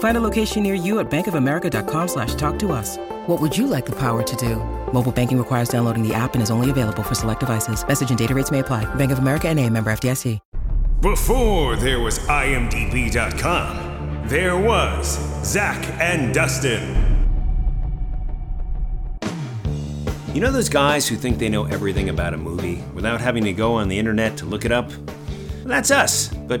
Find a location near you at bankofamerica.com slash talk to us. What would you like the power to do? Mobile banking requires downloading the app and is only available for select devices. Message and data rates may apply. Bank of America and a member FDIC. Before there was IMDb.com, there was Zach and Dustin. You know those guys who think they know everything about a movie without having to go on the internet to look it up? Well, that's us, but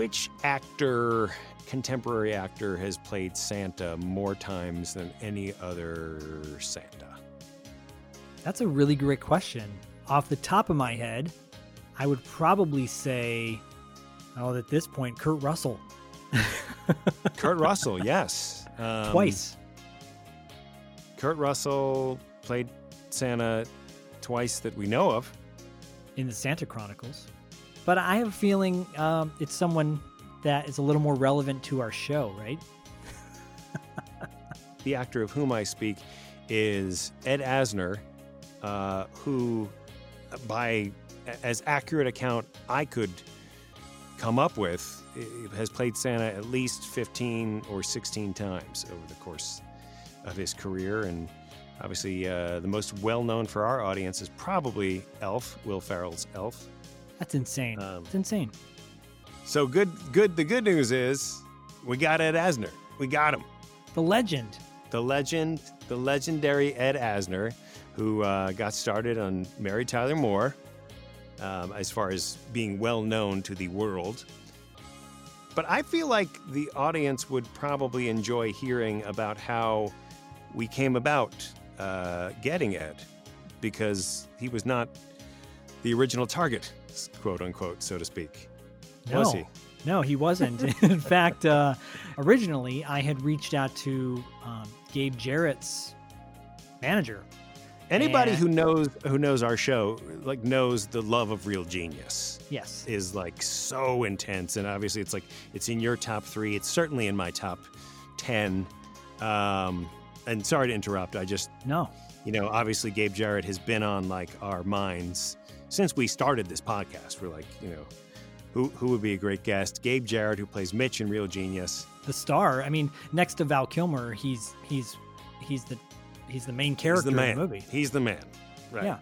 Which actor, contemporary actor, has played Santa more times than any other Santa? That's a really great question. Off the top of my head, I would probably say, oh, at this point, Kurt Russell. Kurt Russell, yes. Um, Twice. Kurt Russell played Santa twice that we know of. in the Santa Chronicles. But I have a feeling um, it's someone that is a little more relevant to our show, right? The actor of whom I speak is Ed Asner, uh, who, by as accurate account I could come up with, has played Santa at least 15 or 16 times over the course of his career. And obviously, uh, the most well known for our audience is probably Elf, Will Ferrell's Elf. That's insane. Um, it's insane. So good, good. The good news is we got Ed Asner. We got him. The legend. the legend, the legendary Ed Asner, who uh, got started on Mary Tyler Moore, um, as far as being well known to the world. But I feel like the audience would probably enjoy hearing about how we came about uh, getting Ed, because he was not the original target, quote unquote, so to speak. No, Was he? no, he wasn't. In fact, uh, originally I had reached out to um, Gabe Jarrett's manager. Anybody And- who knows who knows our show like knows the love of real genius. Yes. is like so intense and obviously it's like it's in your top three it's certainly in my top 10 um and sorry to interrupt i just No. you know obviously gabe jarrett has been on like our minds since we started this podcast we're like you know who, who would be a great guest gabe jarrett who plays mitch in real genius The star. I mean, next to Val Kilmer, he's he's he's the he's the main character the man in the movie. he's the man right Yeah.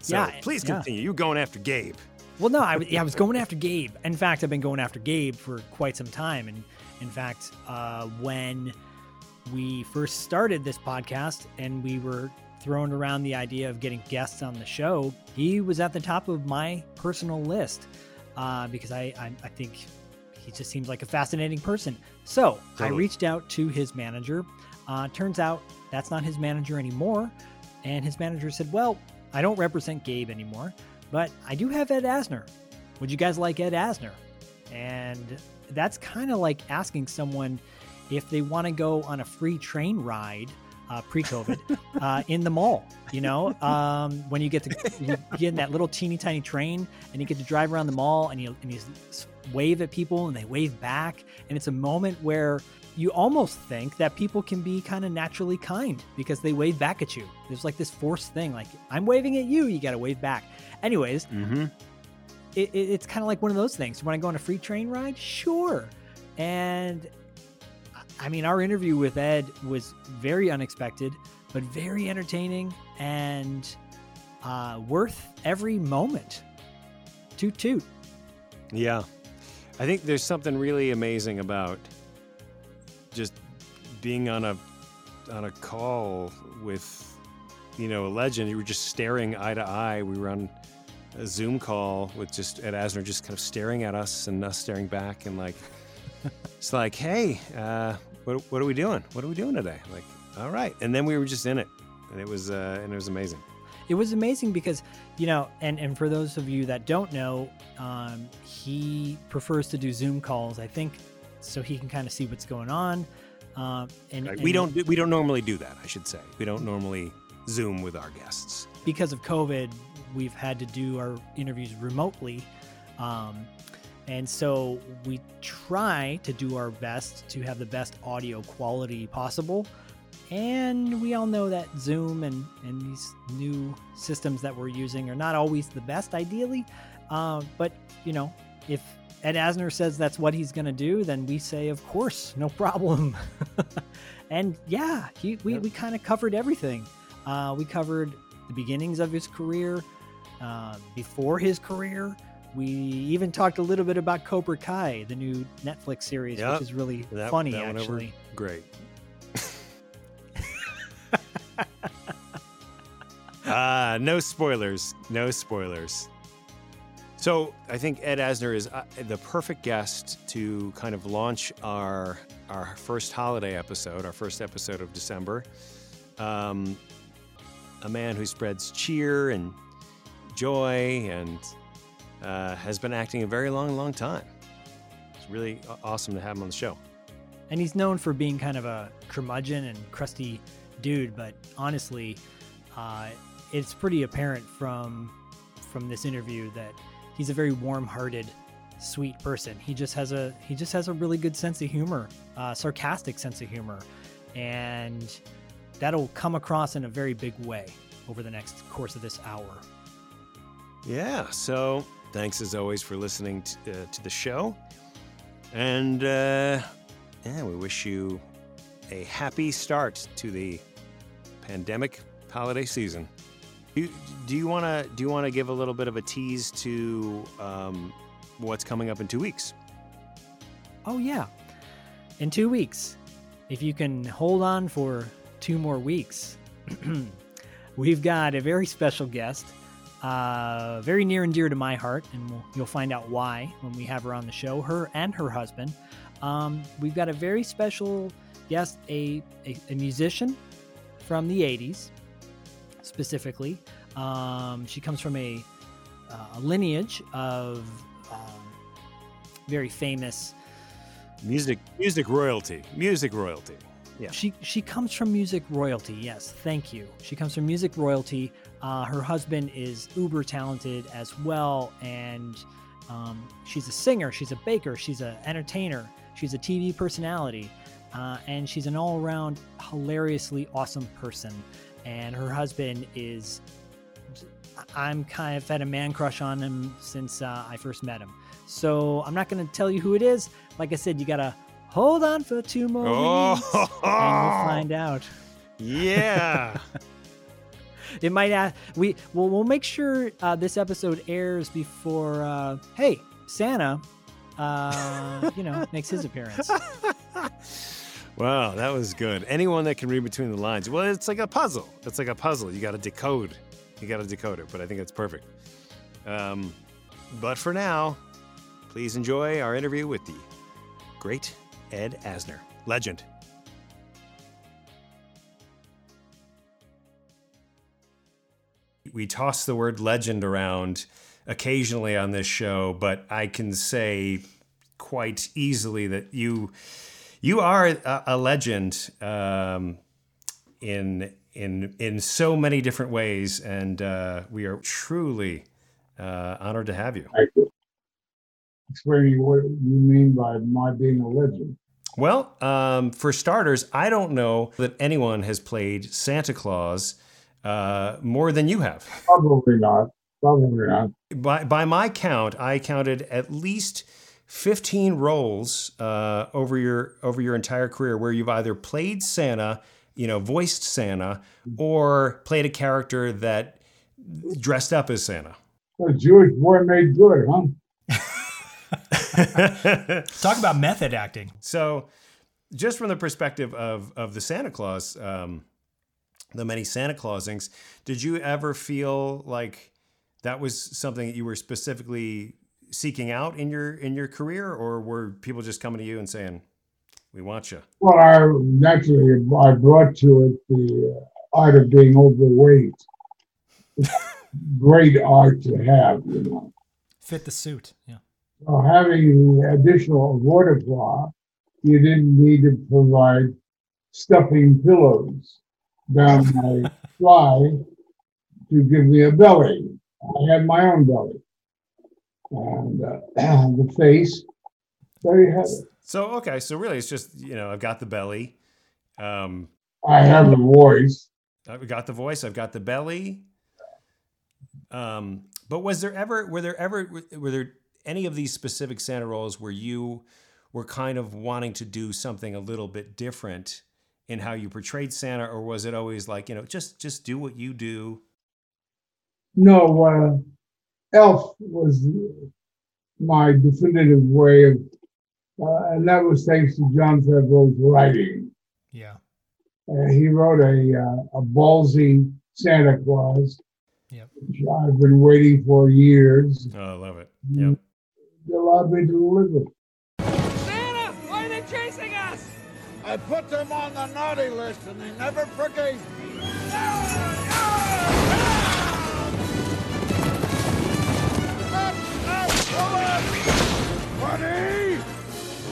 so Yeah, please yeah. continue you going after gabe Well, no, I, yeah, I was going after Gabe. In fact, I've been going after Gabe for quite some time. And in fact, uh, when we first started this podcast and we were throwing around the idea of getting guests on the show, he was at the top of my personal list uh, because I, I, I think he just seems like a fascinating person. So I reached out to his manager. Uh, turns out that's not his manager anymore. And his manager said, Well, I don't represent Gabe anymore, but I do have Ed Asner. Would you guys like Ed Asner? And that's kind of like asking someone if they want to go on a free train ride uh, pre-COVID uh, in the mall. You know, um, when you get to you get in that little teeny tiny train and you get to drive around the mall and you and you wave at people and they wave back, and it's a moment where you almost think that people can be kind of naturally kind because they wave back at you. There's like this forced thing, like I'm waving at you, you got to wave back. Anyways, Mm-hmm. it, it, it's kind of like one of those things. When I go on a free train ride? Sure. And I mean, our interview with Ed was very unexpected, but very entertaining and uh, worth every moment. Toot toot. Yeah. I think there's something really amazing about just being on a on a call with you know a legend. You were just staring eye to eye. We were on a Zoom call with just Ed Asner just kind of staring at us and us staring back and like it's like, hey, uh, what, what are we doing? What are we doing today? Like, all right. And then we were just in it, and it was uh, and it was amazing. It was amazing because, you know, and, and for those of you that don't know, um, he prefers to do Zoom calls, I think, so he can kind of see what's going on. Um, and, Like, and we don't we don't normally do that. I should say we don't normally Zoom with our guests. because of COVID, we've had to do our interviews remotely. Um, and so we try to do our best to have the best audio quality possible. And we all know that Zoom and, and these new systems that we're using are not always the best, ideally. Uh, but, you know, if Ed Asner says that's what he's going to do, then we say, of course, no problem. and yeah, he, we, Yep. we kind of covered everything. Uh, we covered the beginnings of his career, uh, before his career. We even talked a little bit about Cobra Kai, the new Netflix series, Yep. which is really That, funny, that actually. Great. Ah, no spoilers. No spoilers. So I think Ed Asner is uh, the perfect guest to kind of launch our our first holiday episode, our first episode of December. Um, a man who spreads cheer and joy and uh, has been acting a very long, long time. It's really awesome to have him on the show. And he's known for being kind of a curmudgeon and crusty dude, but honestly, uh, it's pretty apparent from from this interview that he's a very warm-hearted, sweet person. He just has a he just has a really good sense of humor, uh, sarcastic sense of humor, and that'll come across in a very big way over the next course of this hour. Yeah. So thanks as always for listening t- uh, to the show. And uh, yeah, we wish you a happy start to the pandemic holiday season. Do, do you want to do you want to give a little bit of a tease to um, what's coming up in two weeks? Oh, yeah. In two weeks, if you can hold on for two more weeks, we've got a very special guest, uh, very near and dear to my heart, and we'll, you'll find out why when we have her on the show, her and her husband. Um, we've got a very special guest, a, a, a musician from the 80s, specifically. Um, she comes from a, uh, a lineage of um, very famous Music, music royalty, music royalty. Yeah. She she comes from music royalty. Yes, thank you. She comes from music royalty. Uh, her husband is uber talented as well, and um, she's a singer. She's a baker. She's an entertainer. She's a TV personality, uh, and she's an all-around hilariously awesome person. And her husband is. I'm kind of had a man crush on him since uh, I first met him. So I'm not going to tell you who it is. Like I said, you gotta hold on for two more weeks, and we'll find out. Yeah. It might ask, we well we'll make sure uh, this episode airs before. Uh, hey, Santa, uh, you know, makes his appearance. Wow, that was good. Anyone that can read between the lines. Well, it's like a puzzle. It's like a puzzle. You got to decode. You got to decode it, but I think it's perfect. Um, but for now, please enjoy our interview with the great Ed Asner, legend. We toss the word legend around occasionally on this show, but I can say quite easily that you you are a, a legend um, in in in so many different ways, and uh, we are truly uh, honored to have you. Explain what you mean by my being a legend. Well, um, for starters, I don't know that anyone has played Santa Claus uh, more than you have. Probably not. Probably not. By by my count, I counted at least fifteen roles uh, over your over your entire career where you've either played Santa, you know, voiced Santa, or played a character that dressed up as Santa. A Jewish boy made good, huh? Talk about method acting. So, just from the perspective of of the Santa Claus, um, the many Santa Clausings, did you ever feel like that was something that you were specifically seeking out in your in your career, or were people just coming to you and saying, "We want you"? Well, I naturally I brought to it the uh, art of being overweight. Great art to have, you know. Fit the suit. Yeah. So having the additional vertebra, you didn't need to provide stuffing pillows down my fly to give me a belly. I had my own belly. And uh, the face, there you have it. So okay, so really, it's just you know I've got the belly, um, I have the voice. I've got the voice, I've got the belly. Um, but was there ever were there ever were there any of these specific Santa roles where you were kind of wanting to do something a little bit different in how you portrayed Santa, or was it always like you know just just do what you do? No, uh, Elf was my definitive way of, uh, and that was thanks to Jon Favreau's writing. Yeah. Uh, he wrote a uh, a ballsy Santa Claus, Yep. which I've been waiting for years. Oh, I love it. Yep. They allowed me to deliver. I put them on the naughty list and they never forgave me. Buddy!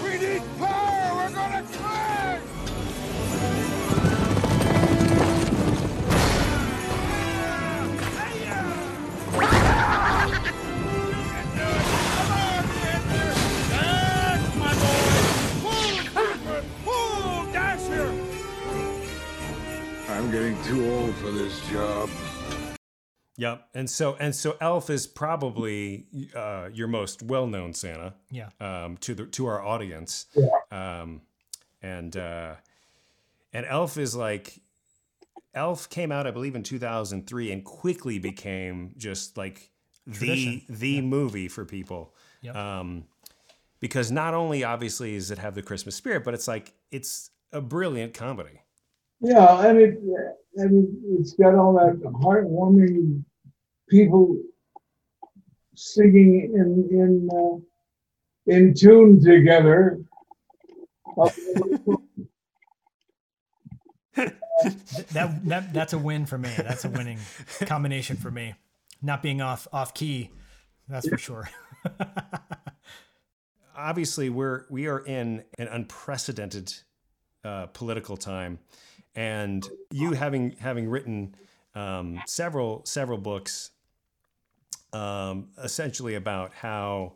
We need power! We're gonna crash! Yep. And so and so Elf is probably uh, your most well-known Santa. Yeah. Um, to the to our audience. Um, and uh, and Elf is like Elf came out, I believe, in 2003, and quickly became just like Tradition. the the movie for people. Yep. Um, because not only obviously does it have the Christmas spirit, but it's like it's a brilliant comedy. Yeah, and it and it's got all that heartwarming people singing in in uh, in tune together. That that that's a win for me. That's a winning combination for me. Not being off off key, that's for sure. obviously we're we are in an unprecedented uh, political time, and you having having written um, several several books, um, essentially about how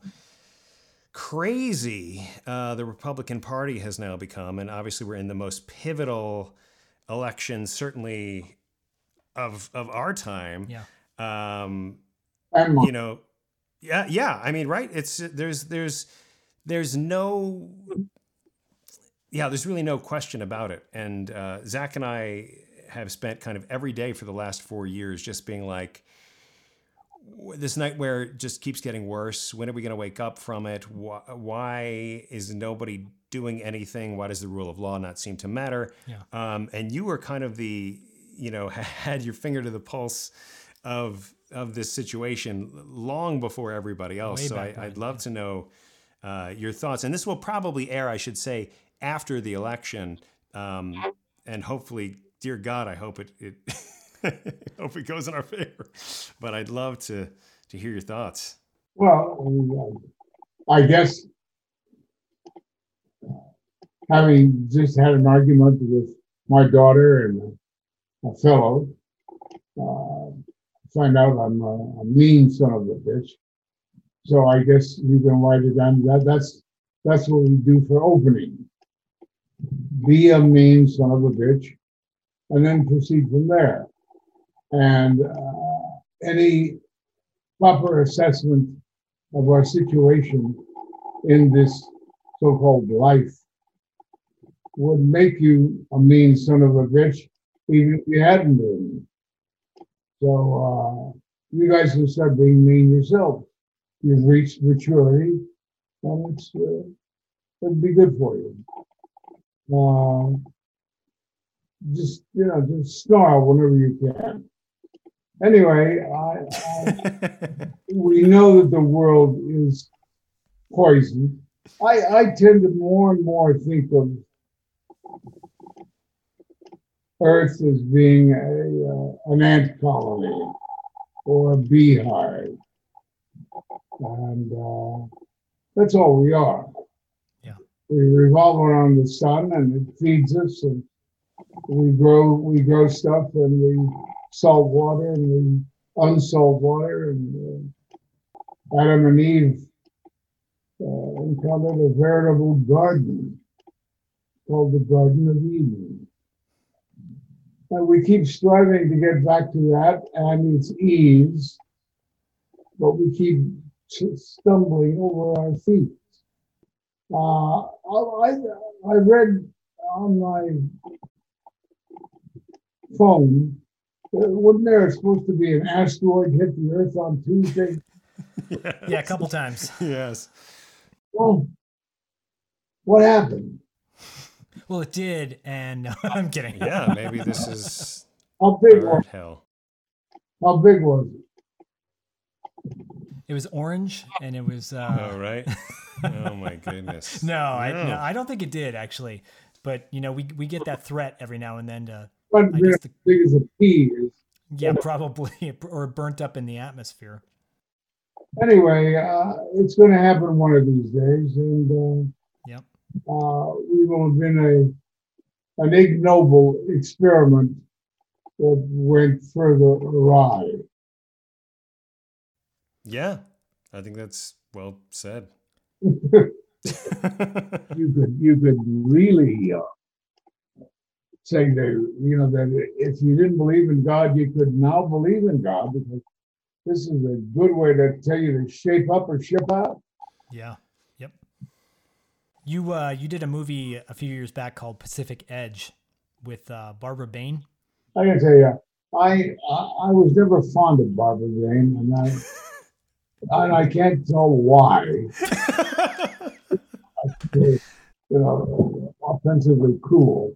crazy uh, the Republican Party has now become, and obviously we're in the most pivotal election, certainly of of our time. Yeah. Um, And you know yeah yeah i mean right it's there's there's there's no yeah there's really no question about it and uh, zach and i have spent kind of every day for the last four years just being like w- this nightmare just keeps getting worse when are we going to wake up from it? Why, why is nobody doing anything? Why does the rule of law not seem to matter? Yeah. um, and you were kind of the you know had your finger to the pulse of of this situation long before everybody else. Way so I, i'd love to know uh, your thoughts. And this will probably air i should say after the election. Um, and hopefully dear god i hope it, it hope it goes in our favor but i'd love to to hear your thoughts Well, I guess uh, having just had an argument with my daughter and a fellow, uh, find out I'm a, a mean son of a bitch. So I guess you can write it down. That that's that's what we do for opening. be a mean son of a bitch, and then proceed from there. And uh, any proper assessment of our situation in this so-called life would make you a mean son of a bitch, even if you hadn't been. So uh, you guys can start being mean yourself. You've reached maturity, and it's uh, it'd be good for you. Uh, just you know, just snarl whenever you can. Anyway, I, I, we know that the world is poisoned. I, I tend to more and more think of Earth as being a, uh, an ant colony or a beehive. And uh, that's all we are. Yeah. We revolve around the sun and it feeds us and we grow we grow stuff and we salt water and we unsalt water and uh, Adam and Eve uh, encountered a veritable garden called the Garden of Eden. And we keep striving to get back to that and its ease, but we keep stumbling over our feet. Uh, I, I read on my phone, wasn't there supposed to be an asteroid hit the Earth on Tuesday? Yeah, a couple times. yes. Well, what happened? Well, it did, and no, I'm kidding. Yeah, maybe this is How big was hell. How big was it? It was orange, and it was. Uh, Oh, right? Oh, my goodness. no, I No. no, I don't think it did actually. But you know, we we get that threat every now and then to But I as guess the, big as a pea is. yeah, probably or burnt up in the atmosphere. Anyway, uh, it's going to happen one of these days, and Yep. uh, uh, we will have been a an ignoble experiment that went further awry. Yeah, I think that's well said. you could you could really uh, say that you know that if you didn't believe in God, you could now believe in God because this is a good way to tell you to shape up or ship out. Yeah. Yep. You uh you did a movie a few years back called Pacific Edge with uh, Barbara Bain. I gotta tell you, I I, I was never fond of Barbara Bain, and I and I can't tell why. you know, offensively cool,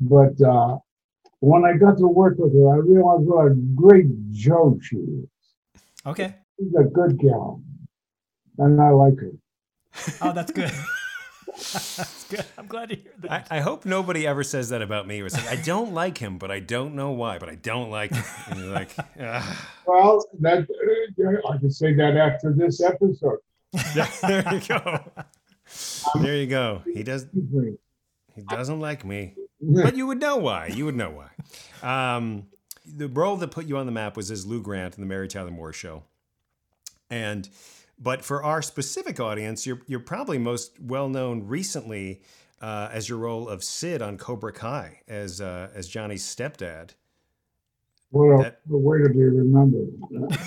but uh, when I got to work with her, I realized what a great joke she is. Okay. She's a good gal, and I like her. Oh, that's good. that's good. I'm glad to hear that. I, I hope nobody ever says that about me. Or like, I don't like him, but I don't know why. But I don't like him. And you're like, ah. Well, that uh, I can say that after this episode. there you go. There you go. He does. He doesn't like me, but you would know why. You would know why. Um, the role that put you on the map was as Lou Grant in the Mary Tyler Moore Show, and but for our specific audience, you're you're probably most well known recently uh, as your role of Sid on Cobra Kai as uh, as Johnny's stepdad. A, That- a way to be remembered.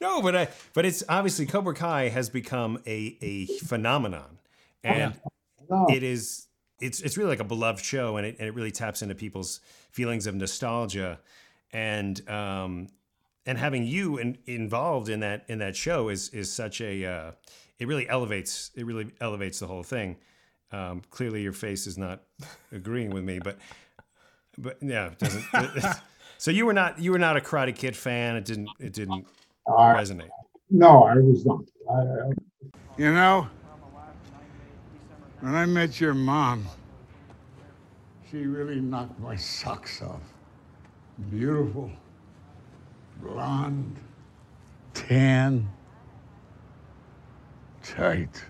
No, but I but it's obviously Cobra Kai has become a a phenomenon, and No. it is it's it's really like a beloved show, and it and it really taps into people's feelings of nostalgia, and um and having you in, involved in that in that show is is such a uh, it really elevates it really elevates the whole thing. Um, clearly, your face is not agreeing with me, but but yeah, it doesn't. so you were not you were not a Karate Kid fan. It didn't it didn't I- resonate. no, I was not. I, You know, when I met your mom, she really knocked my socks off. Beautiful, blonde, tan, tight.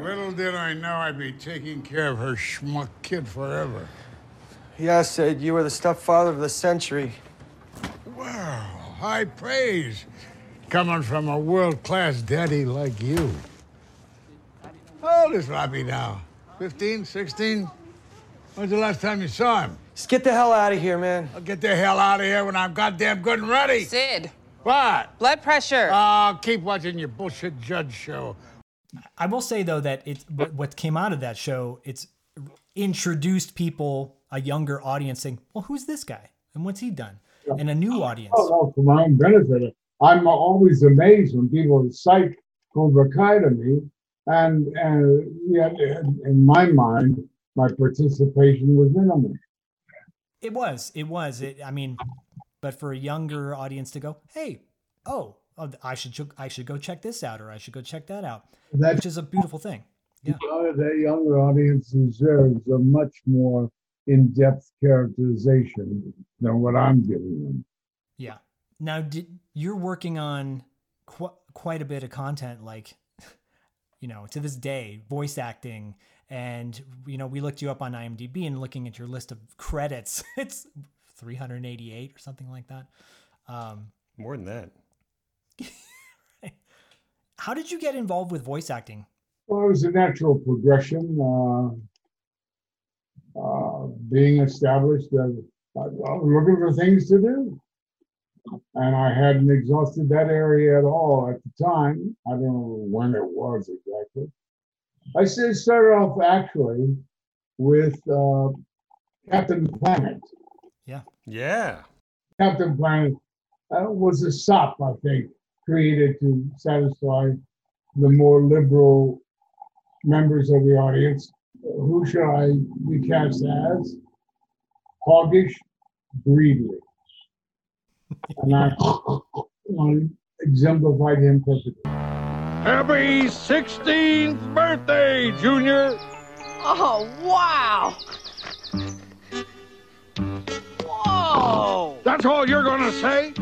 Little did I know I'd be taking care of her schmuck kid forever. Yeah, Sid, you were the stepfather of the century. Wow, high praise coming from a world class daddy like you. How old is Robbie now? 15, 16? When's the last time you saw him? Just get the hell out of here, man. I'll get the hell out of here when I'm goddamn good and ready. Sid, What? blood pressure. Oh, keep watching your bullshit judge show. I will say though that it's what, what came out of that show. It's introduced people, a younger audience, saying, "Well, who's this guy and what's he done?" And a new audience. Oh, no, for my own benefit. I'm always amazed when people cite Cobra Kai to me, and and yet in my mind, my participation was minimal. It was. It was. It, I mean, but for a younger audience to go, "Hey, oh, oh, I should I should go check this out, or I should go check that out," That- which is a beautiful thing. Yeah. That younger audience deserves a much more in-depth characterization than what I'm giving them. Yeah. Now, did, you're working on qu- quite a bit of content, like, you know, to this day, voice acting. And, you know, we looked you up on IMDb and looking at your list of credits, it's 388 or something like that. Um, More than that. how did you get involved with voice acting? Well, it was a natural progression. Uh, uh, being established, uh, I I was looking for things to do. And I hadn't exhausted that area at all at the time. I don't know when it was exactly. I said started off actually with uh, Captain Planet. Yeah. Yeah. Captain Planet uh, was a sop, I think, created to satisfy the more liberal members of the audience. Who should I be cast as? Hoggish, Greedly. And I, I exemplified him perfectly. Happy 16th birthday, Junior! oh, wow. Whoa. That's all you're gonna say?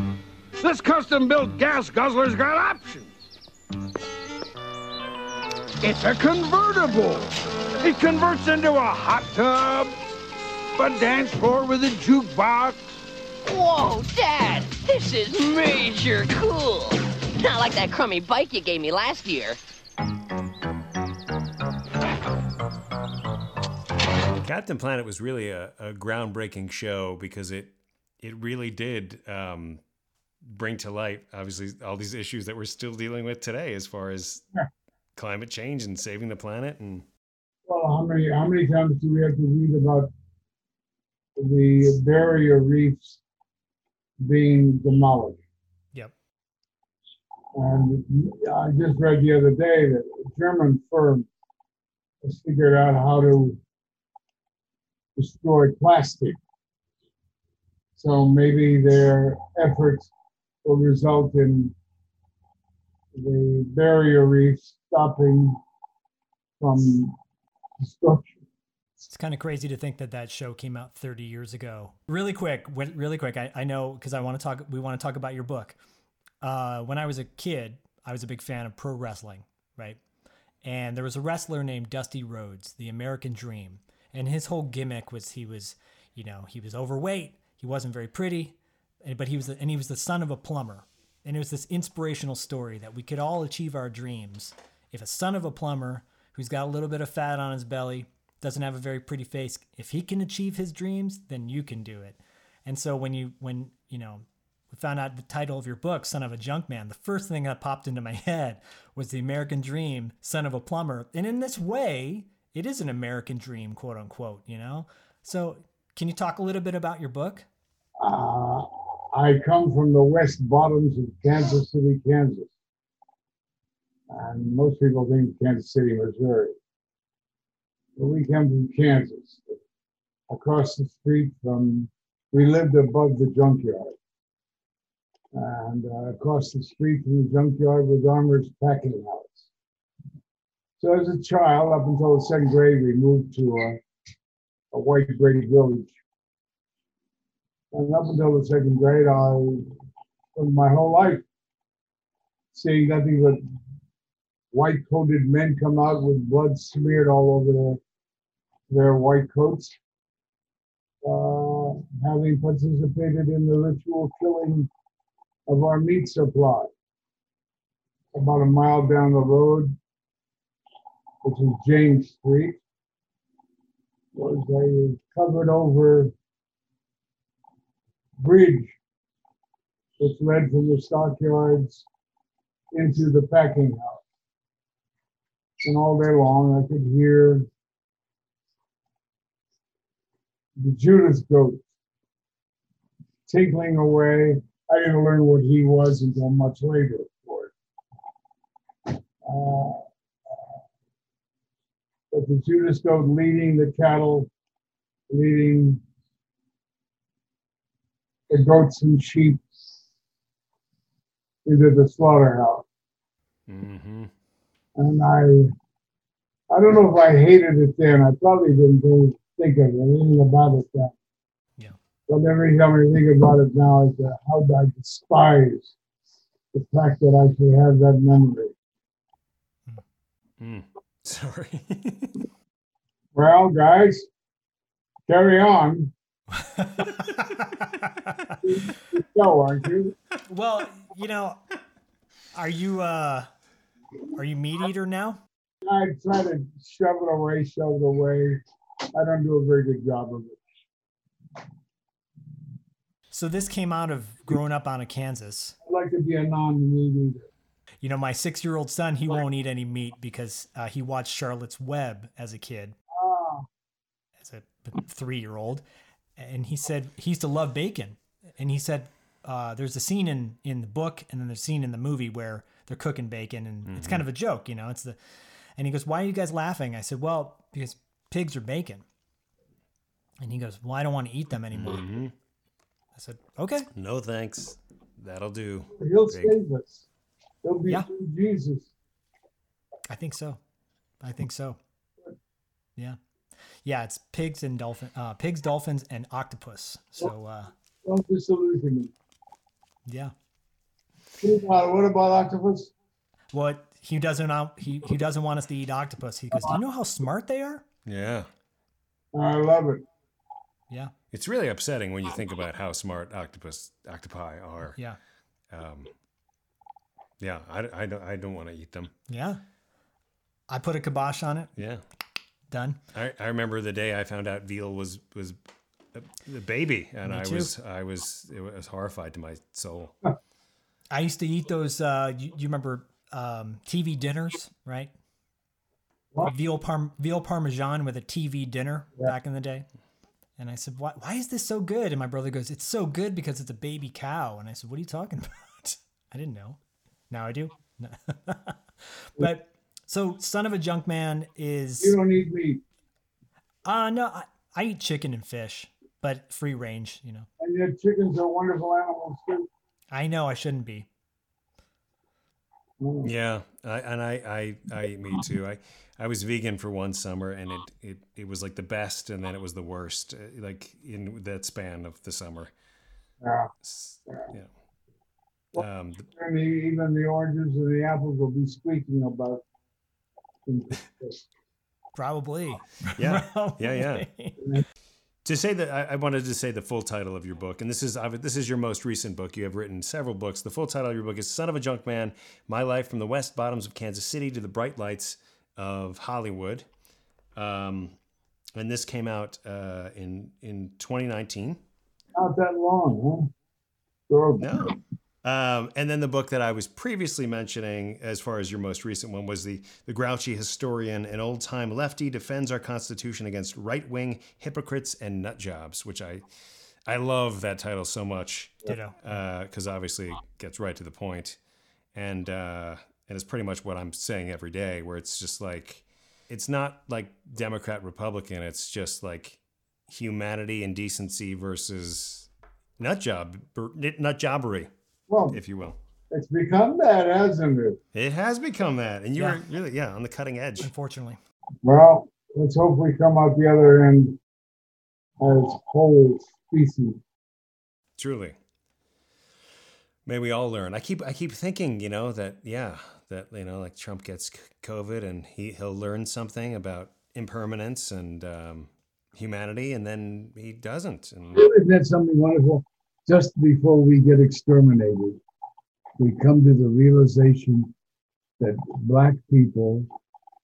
This custom-built gas guzzler's got options. It's a convertible. It converts into a hot tub, a dance floor with a jukebox. Whoa, Dad! This is major cool! Not like that crummy bike you gave me last year. Captain Planet was really a, a groundbreaking show because it it really did um, bring to light, obviously, all these issues that we're still dealing with today, as far as Yeah. climate change and saving the planet. And Well, how many how many times do we have to read about the barrier reefs being demolished? Yep. And I just read the other day that a German firm has figured out how to destroy plastic. So maybe their efforts will result in the barrier reef stopping from destruction. It's kind of crazy to think that that show came out 30 years ago. Really quick, really quick. I, I know because I want to talk. We want to talk about your book. Uh, when I was a kid, I was a big fan of pro wrestling, right? And there was a wrestler named Dusty Rhodes, the American Dream, and his whole gimmick was he was, you know, he was overweight, he wasn't very pretty, but he was, the, and he was the son of a plumber, and it was this inspirational story that we could all achieve our dreams if a son of a plumber who's got a little bit of fat on his belly doesn't have a very pretty face. If he can achieve his dreams then you can do it. And so when you when you know we found out the title of your book son of a junk man the first thing that popped into my head was the american dream son of a plumber. And in this way it is an american dream quote unquote you know? So can you talk a little bit about your book? Uh, I come from the west bottoms of Kansas City, Kansas. And most people think Kansas City, Missouri. We come from Kansas. Across the street from, we lived above the junkyard. And uh, across the street from the junkyard was Armour's Packing House. So as a child, up until the second grade, we moved to a, a white brick village. And up until the second grade, I spent my whole life seeing nothing but white coated men come out with blood smeared all over their, their white coats, uh, having participated in the ritual killing of our meat supply. About a mile down the road, which is James Street, was a covered over bridge which led from the stockyards into the packing house. And all day long, I could hear the Judas goat tinkling away. I didn't learn what he was until much later, of course. Uh, but the Judas goat leading the cattle, leading the goats and sheep into the slaughterhouse. Mm-hmm. And I, I don't know if I hated it then. I probably didn't think, think of anything about it then. Yeah. But every time I think about it now, it's uh, how I despise the fact that I should have that memory. Mm. Sorry. Well, guys, carry on. Go, aren't you? well, you know, are you uh are you meat eater now? I try to shove it away, shove it away. I don't do a very good job of it. So this came out of growing up on a Kansas. I'd like to be a non-meat eater. You know, my six-year-old son, he won't eat any meat because uh, he watched Charlotte's Web as a kid, Ah, as a three-year-old, and he said he used to love bacon. And he said uh, there's a scene in in the book, and then there's a scene in the movie where they're cooking bacon, and it's kind of a joke, you know. It's the, and he goes, "Why are you guys laughing?" I said, "Well, because pigs are bacon." And he goes, "Well, I don't want to eat them anymore." hmm I said, "Okay." No thanks. That'll do. he'll Big. save us. He'll be Yeah. Jesus. I think so. I think so. Yeah. Yeah, it's pigs and dolphin uh pigs, dolphins and octopus. So uh Don't disillusion me. yeah. What about, octopus? What he doesn't he, he doesn't want us to eat octopus. He goes, Do you know how smart they are? Yeah. I love it. Yeah. It's really upsetting when you think about how smart octopus octopi are. Yeah. Um, yeah, I, I don't I don't want to eat them. Yeah. I put a kibosh on it. Yeah. Done. I, I remember the day I found out veal was was a, a baby, and Me I was I was it was horrified to my soul. I used to eat those uh you, you remember um TV dinners, right? Veal parm veal parmesan with a TV dinner back in the day. And I said, why, why is this so good? And my brother goes, It's so good because it's a baby cow. And I said, What are you talking about? I didn't know. Now I do. but so Son of a Junk Man is You don't eat meat. uh no, I, I eat chicken and fish, but free range, you know. And yet chickens are wonderful animals too. I know I shouldn't be. Mm. Yeah, I, and I, I I eat meat too. I I was vegan for one summer, and it it, it was like the best, and then it was the worst, uh, like in that span of the summer. Yeah. S- Yeah. Um, the, even the oranges and the apples will be squeaking about. Probably. Yeah. Yeah, yeah. To say that I, I wanted to say the full title of your book, and this is this is your most recent book. You have written several books. The full title of your book is "Son of a Junk Man: My Life from the West Bottoms of Kansas City to the Bright Lights of Hollywood," um, and this came out uh, in in 2019. Not that long, huh? Sure. No. Um, and then the book that I was previously mentioning, as far as your most recent one, was the the grouchy historian, an old time lefty, defends our Constitution against right wing hypocrites and nut jobs, which I I love that title so much Ditto. because obviously it gets right to the point, and uh, and it's pretty much what I'm saying every day, where it's just like it's not like Democrat Republican, it's just like humanity and decency versus nut job nut jobbery Well, if you will. it's become that, hasn't it? It has become that, and you Yeah. were really yeah on the cutting edge. Unfortunately. Well, let's hope we come out the other end as whole species. Truly. May we all learn. I keep I keep thinking, you know, that yeah, that you know, like Trump gets COVID and he he'll learn something about impermanence and um, humanity, and then he doesn't. And Isn't that something wonderful? Just before we get exterminated, we come to the realization that black people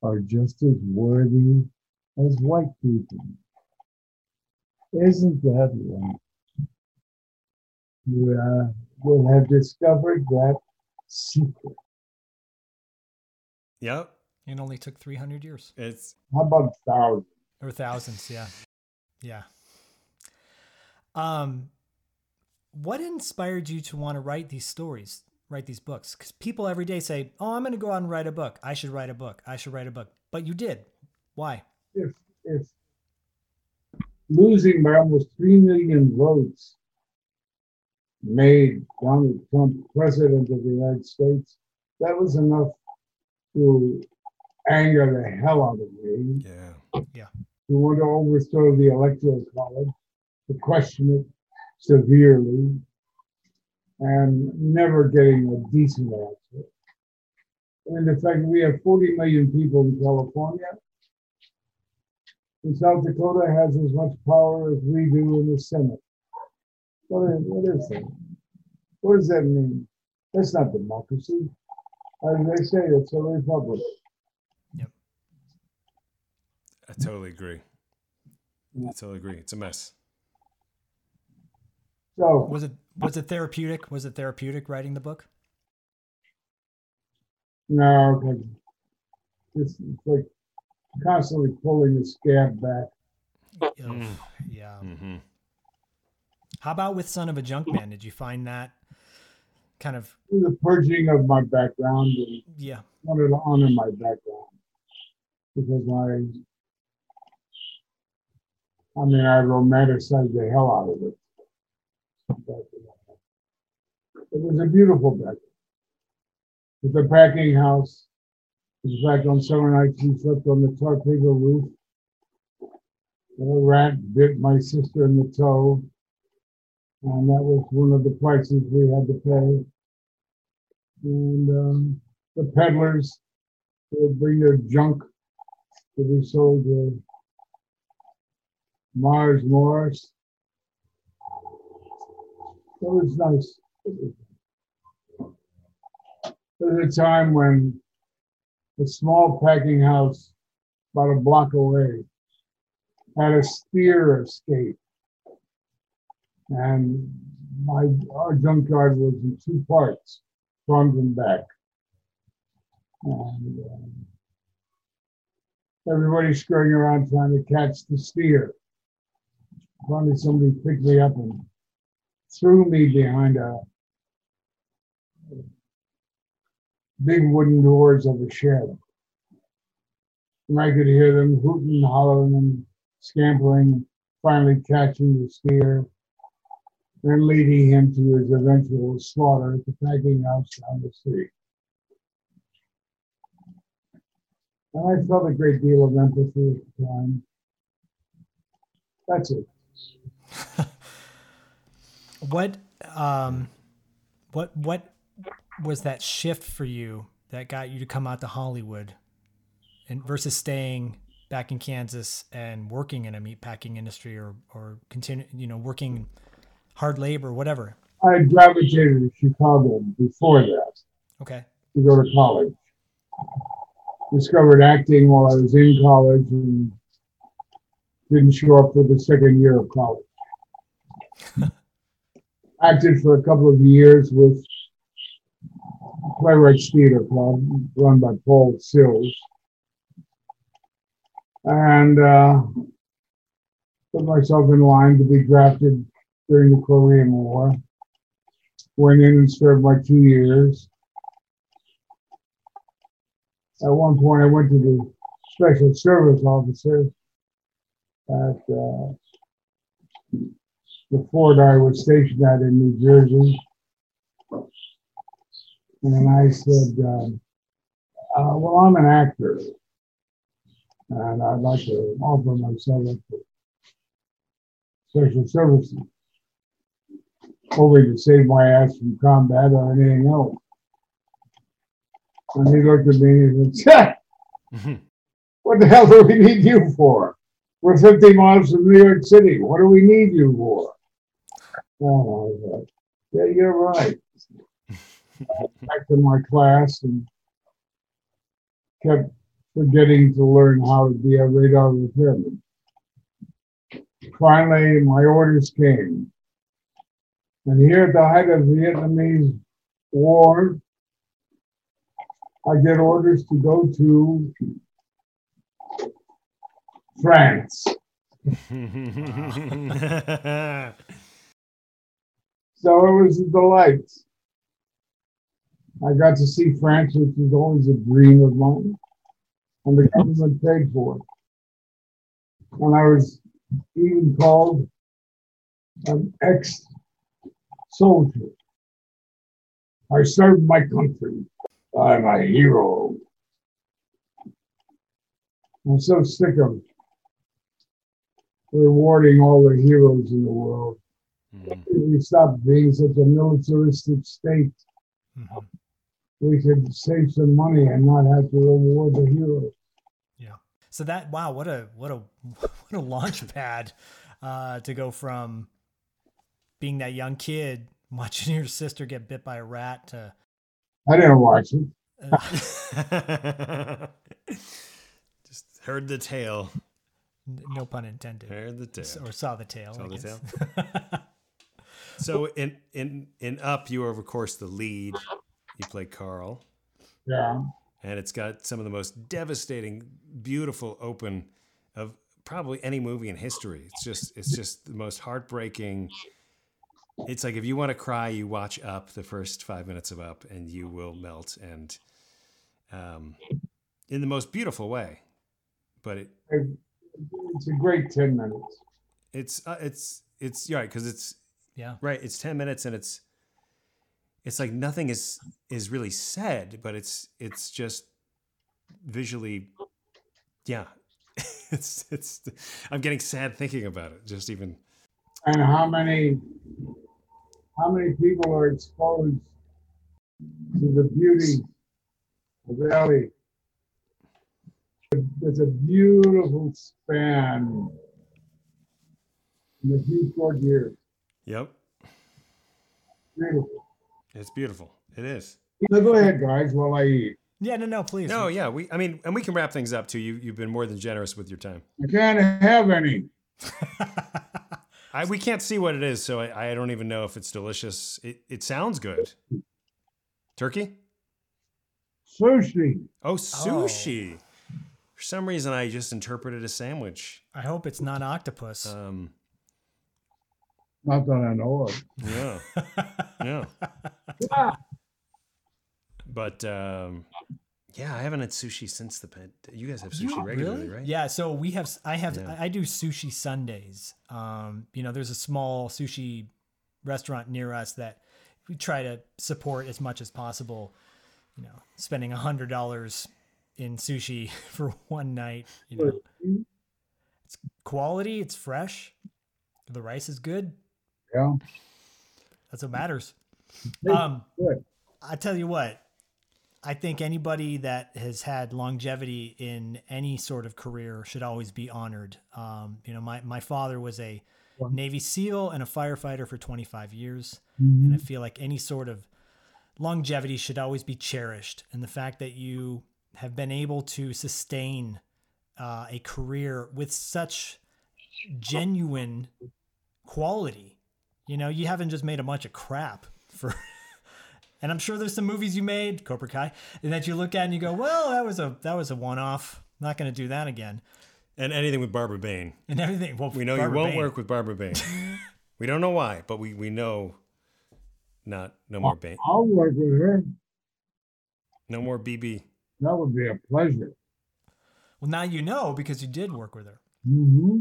are just as worthy as white people. Isn't that right? You uh, will have discovered that secret. Yep. It only took 300 years. It's How about thousands? Or thousands, yeah. Yeah. Um what inspired you to want to write these stories, write these books? Cuz people every day say, "Oh, I'm going to go out and write a book. I should write a book. I should write a book." But you did. Why? If if losing by almost three million votes made Donald Trump president of the United States, that was enough to anger the hell out of me. Yeah. Yeah. You want to overthrow the electoral college, to question it severely, and never getting a decent answer. And the fact we have 40 million people in California, and South Dakota has as much power as we do in the Senate. What is, what is that? What does that mean? That's not democracy. As they say, it's a republic. Yep. I totally agree. I totally agree. It's a mess. So Was it was it therapeutic? Was it therapeutic writing the book? No, because it's, it's like constantly pulling the scab back. Ugh, yeah. Mm-hmm. How about with Son of a Junkman? Did you find that kind of The purging of my background and yeah? wanted to honor my background because I, I mean, I romanticized the hell out of it. Uh, It was a beautiful background. With the packing house, in fact, on summer nights, we slept on the tar paper roof. A rat bit my sister in the toe. And that was one of the prices we had to pay. And um, the peddlers would bring their junk to be sold to Mars Morris. It was nice. There was a time when a small packing house about a block away had a steer escape. And my our junkyard was in two parts, front and back. And um, everybody scurrying around trying to catch the steer. Finally, somebody picked me up and threw me behind a big wooden doors of a shed. And I could hear them hooting, hollering, and scampering, finally catching the steer, then leading him to his eventual slaughter at the packing house down the street. And I felt a great deal of empathy at the time. That's it. What um what what was that shift for you that got you to come out to Hollywood and versus staying back in Kansas and working in a meat packing industry or or continue you know working hard labor whatever. I gravitated to Chicago before that Okay. to go to college. Discovered acting while I was in college and didn't show up for the second year of college. Acted for a couple of years with Playwrights Theater Club, run by Paul Sills. And uh, put myself in line to be drafted during the Korean War. Went in and served my two years. At one point, I went to the special service officers at uh, the fort I was stationed at in New Jersey. And I said, um, uh, well, I'm an actor. And I'd like to offer myself up for special services, hoping to save my ass from combat or anything else. And he looked at me and said, What the hell do we need you for? We're 50 miles from New York City. What do we need you for? Oh, I was yeah, you're right. Back to my class and kept forgetting to learn how to be a radar repairman. finally my orders came. And here at the height of the Vietnamese War, I get orders to go to France. So it was a delight. I got to see France, which was always a dream of mine, and the government paid for it. And I was even called an ex soldier. I served my country. I'm a hero. I'm so sick of rewarding all the heroes in the world. We stop being such a militaristic state. We could save some money and not have to reward the heroes. Yeah. So that wow, what a what a what a launch pad uh, to go from being that young kid watching your sister get bit by a rat to I didn't watch it. Just heard the tale. no pun intended. Heard the tale. Or saw the tail. Saw I the guess. So in in in Up, you are of course the lead. You play Carl, Yeah. and it's got some of the most devastating, beautiful open of probably any movie in history. It's just it's just the most heartbreaking. It's like if you want to cry, you watch Up, the first five minutes of Up, and you will melt, and um, in the most beautiful way. But it It- It's a great 10 minutes. it's uh, it's it's you're right because it's Yeah. right it's 10 minutes and it's it's like nothing is is really said but it's it's just visually yeah it's it's i'm getting sad thinking about it just even And how many how many people are exposed to the beauty of Ellie? There's a beautiful span in a few short years. Yep Beautiful. it's beautiful it is So go ahead, guys, while I eat. Yeah, no, no, please. no yeah we i mean and we can wrap things up too you you've been more than generous with your time I can't have any. I, we can't see what it is, so I, I don't even know if it's delicious. It, it sounds good. Turkey? Sushi. Oh, sushi. For some reason, I just interpreted a sandwich. I hope it's not octopus. Um, Not that I know of. yeah, yeah. But um, yeah, I haven't had sushi since the pet. You guys have sushi You- regularly, right? Yeah. So we have. I have. Yeah. I I do sushi Sundays. Um, you know, there's a small sushi restaurant near us that we try to support as much as possible. You know, spending a hundred dollars in sushi for one night. You know, it's quality. It's fresh. The rice is good. Yeah. That's what matters. Um. I tell you what, I think anybody that has had longevity in any sort of career should always be honored. Um, you know, my, my father was a Navy SEAL and a firefighter for 25 years. And I feel like any sort of longevity should always be cherished. And the fact that you have been able to sustain uh, a career with such genuine quality, you know, you haven't just made a bunch of crap for and I'm sure there's some movies you made, Cobra Kai, that you look at and you go, "Well, that was a that was a one-off. Not going to do that again." And anything with Barbara Bain. And everything. Well, We know Barbara you won't Bain. work with Barbara Bain. we don't know why, but we, we know not no more Bain. I'll work with her. No more BB. That would be a pleasure. Well, now you know because you did work with her. hmm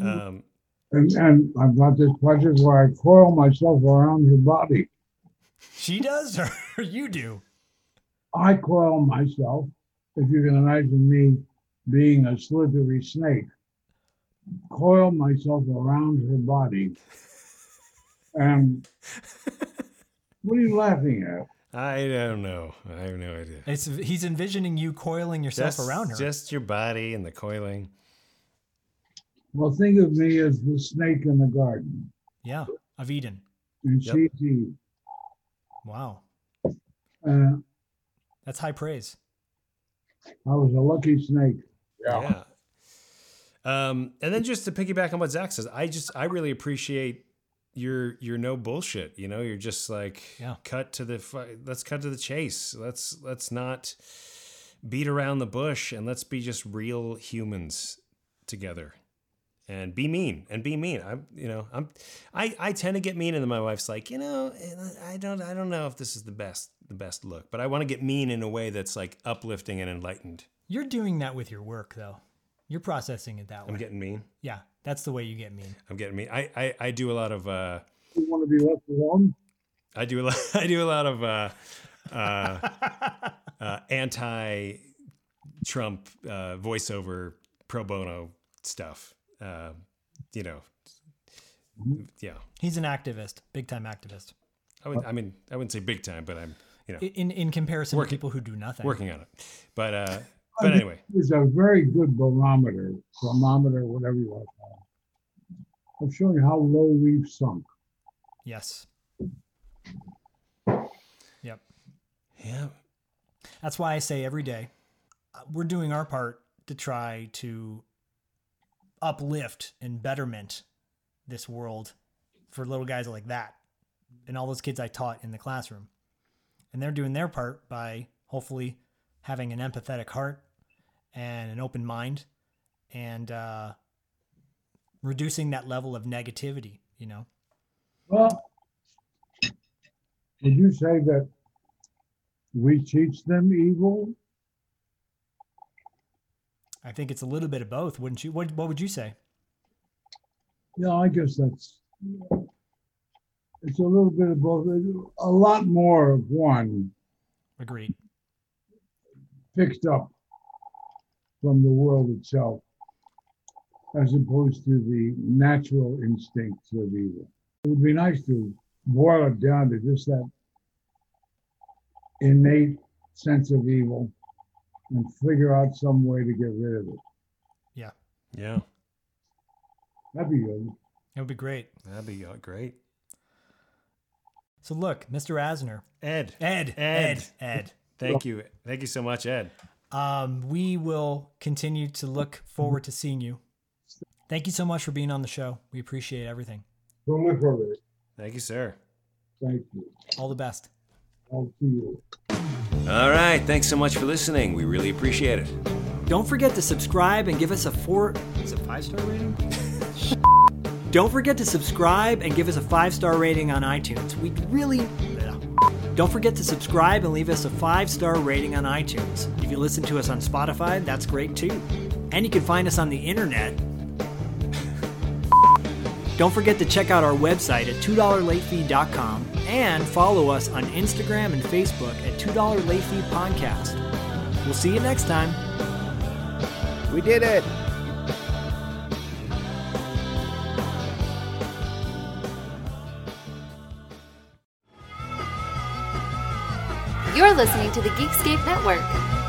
Um, And, and I've got this pleasure where I coil myself around her body. She does, or you do. I coil myself, if you can imagine me being a slithery snake, coil myself around her body. And what are you laughing at? I don't know. I have no idea. It's he's envisioning you coiling yourself Just, around her. just your body and the coiling. Well, think of me as the snake in the garden, yeah, of Eden. and Yep. she's Eve. Wow, Uh, that's high praise. I was a lucky snake. Yeah. Um, and then just to piggyback on what Zach says, I just I really appreciate your your no bullshit. You know, you're just like Yeah. cut to the fi- let's cut to the chase. Let's let's not beat around the bush and let's be just real humans together and be mean and be mean. I'm you know I'm I I tend to get mean and then my wife's like you know I don't I don't know if this is the best the best look, but I want to get mean in a way that's like uplifting and enlightened. You're doing that with your work, though. You're processing it that way. I'm getting mean. yeah, that's the way you get mean. I'm getting mean. I, I, I do a lot of uh, You want to be left alone? I do a lot I do a lot of uh, uh, uh, anti Trump uh, voiceover pro bono stuff. Uh, you know, yeah. He's an activist, big time activist. I would I mean I wouldn't say big time, but I'm you know In in comparison Working- to people who do nothing. working on it. But uh, but think anyway, It's a very good barometer, thermometer, whatever you want to call it, of showing how low we've sunk. Yes. Yep. yeah. That's why I say every day, uh, we're doing our part to try to uplift and betterment this world for little guys like that and all those kids I taught in the classroom. And they're doing their part by hopefully having an empathetic heart and an open mind and uh, reducing that level of negativity, you know? Well, would you say that we teach them evil? I think it's a little bit of both, wouldn't you? What, what would you say? Yeah, I guess that's it's a little bit of both. A lot more of one Agreed. picked up from the world itself, as opposed to the natural instincts of evil. It would be nice to boil it down to just that innate sense of evil and figure out some way to get rid of it. Yeah, Yeah. That'd be good. it would be great. That'd be uh, great. So look, Mr. Asner, Ed. Ed, Ed, Ed. Ed. Thank you. Thank you so much, Ed. Um, we will continue to look forward to seeing you. Thank you so much for being on the show. We appreciate everything. Proliferate. Thank you, sir. Thank you. All the best. I'll see you. All right. Thanks so much for listening. We really appreciate it. Don't forget to subscribe and give us a four. Is it five star rating? Don't forget to subscribe and give us a five star rating on iTunes. We'd really. Don't forget to subscribe and leave us a five star rating on iTunes. If you listen to us on Spotify, that's great too. And you can find us on the internet. Don't forget to check out our website at $2latefee.com and follow us on Instagram and Facebook at $2 Late Fee Podcast. We'll see you next time. We did it. You're listening to the Geekscape Network.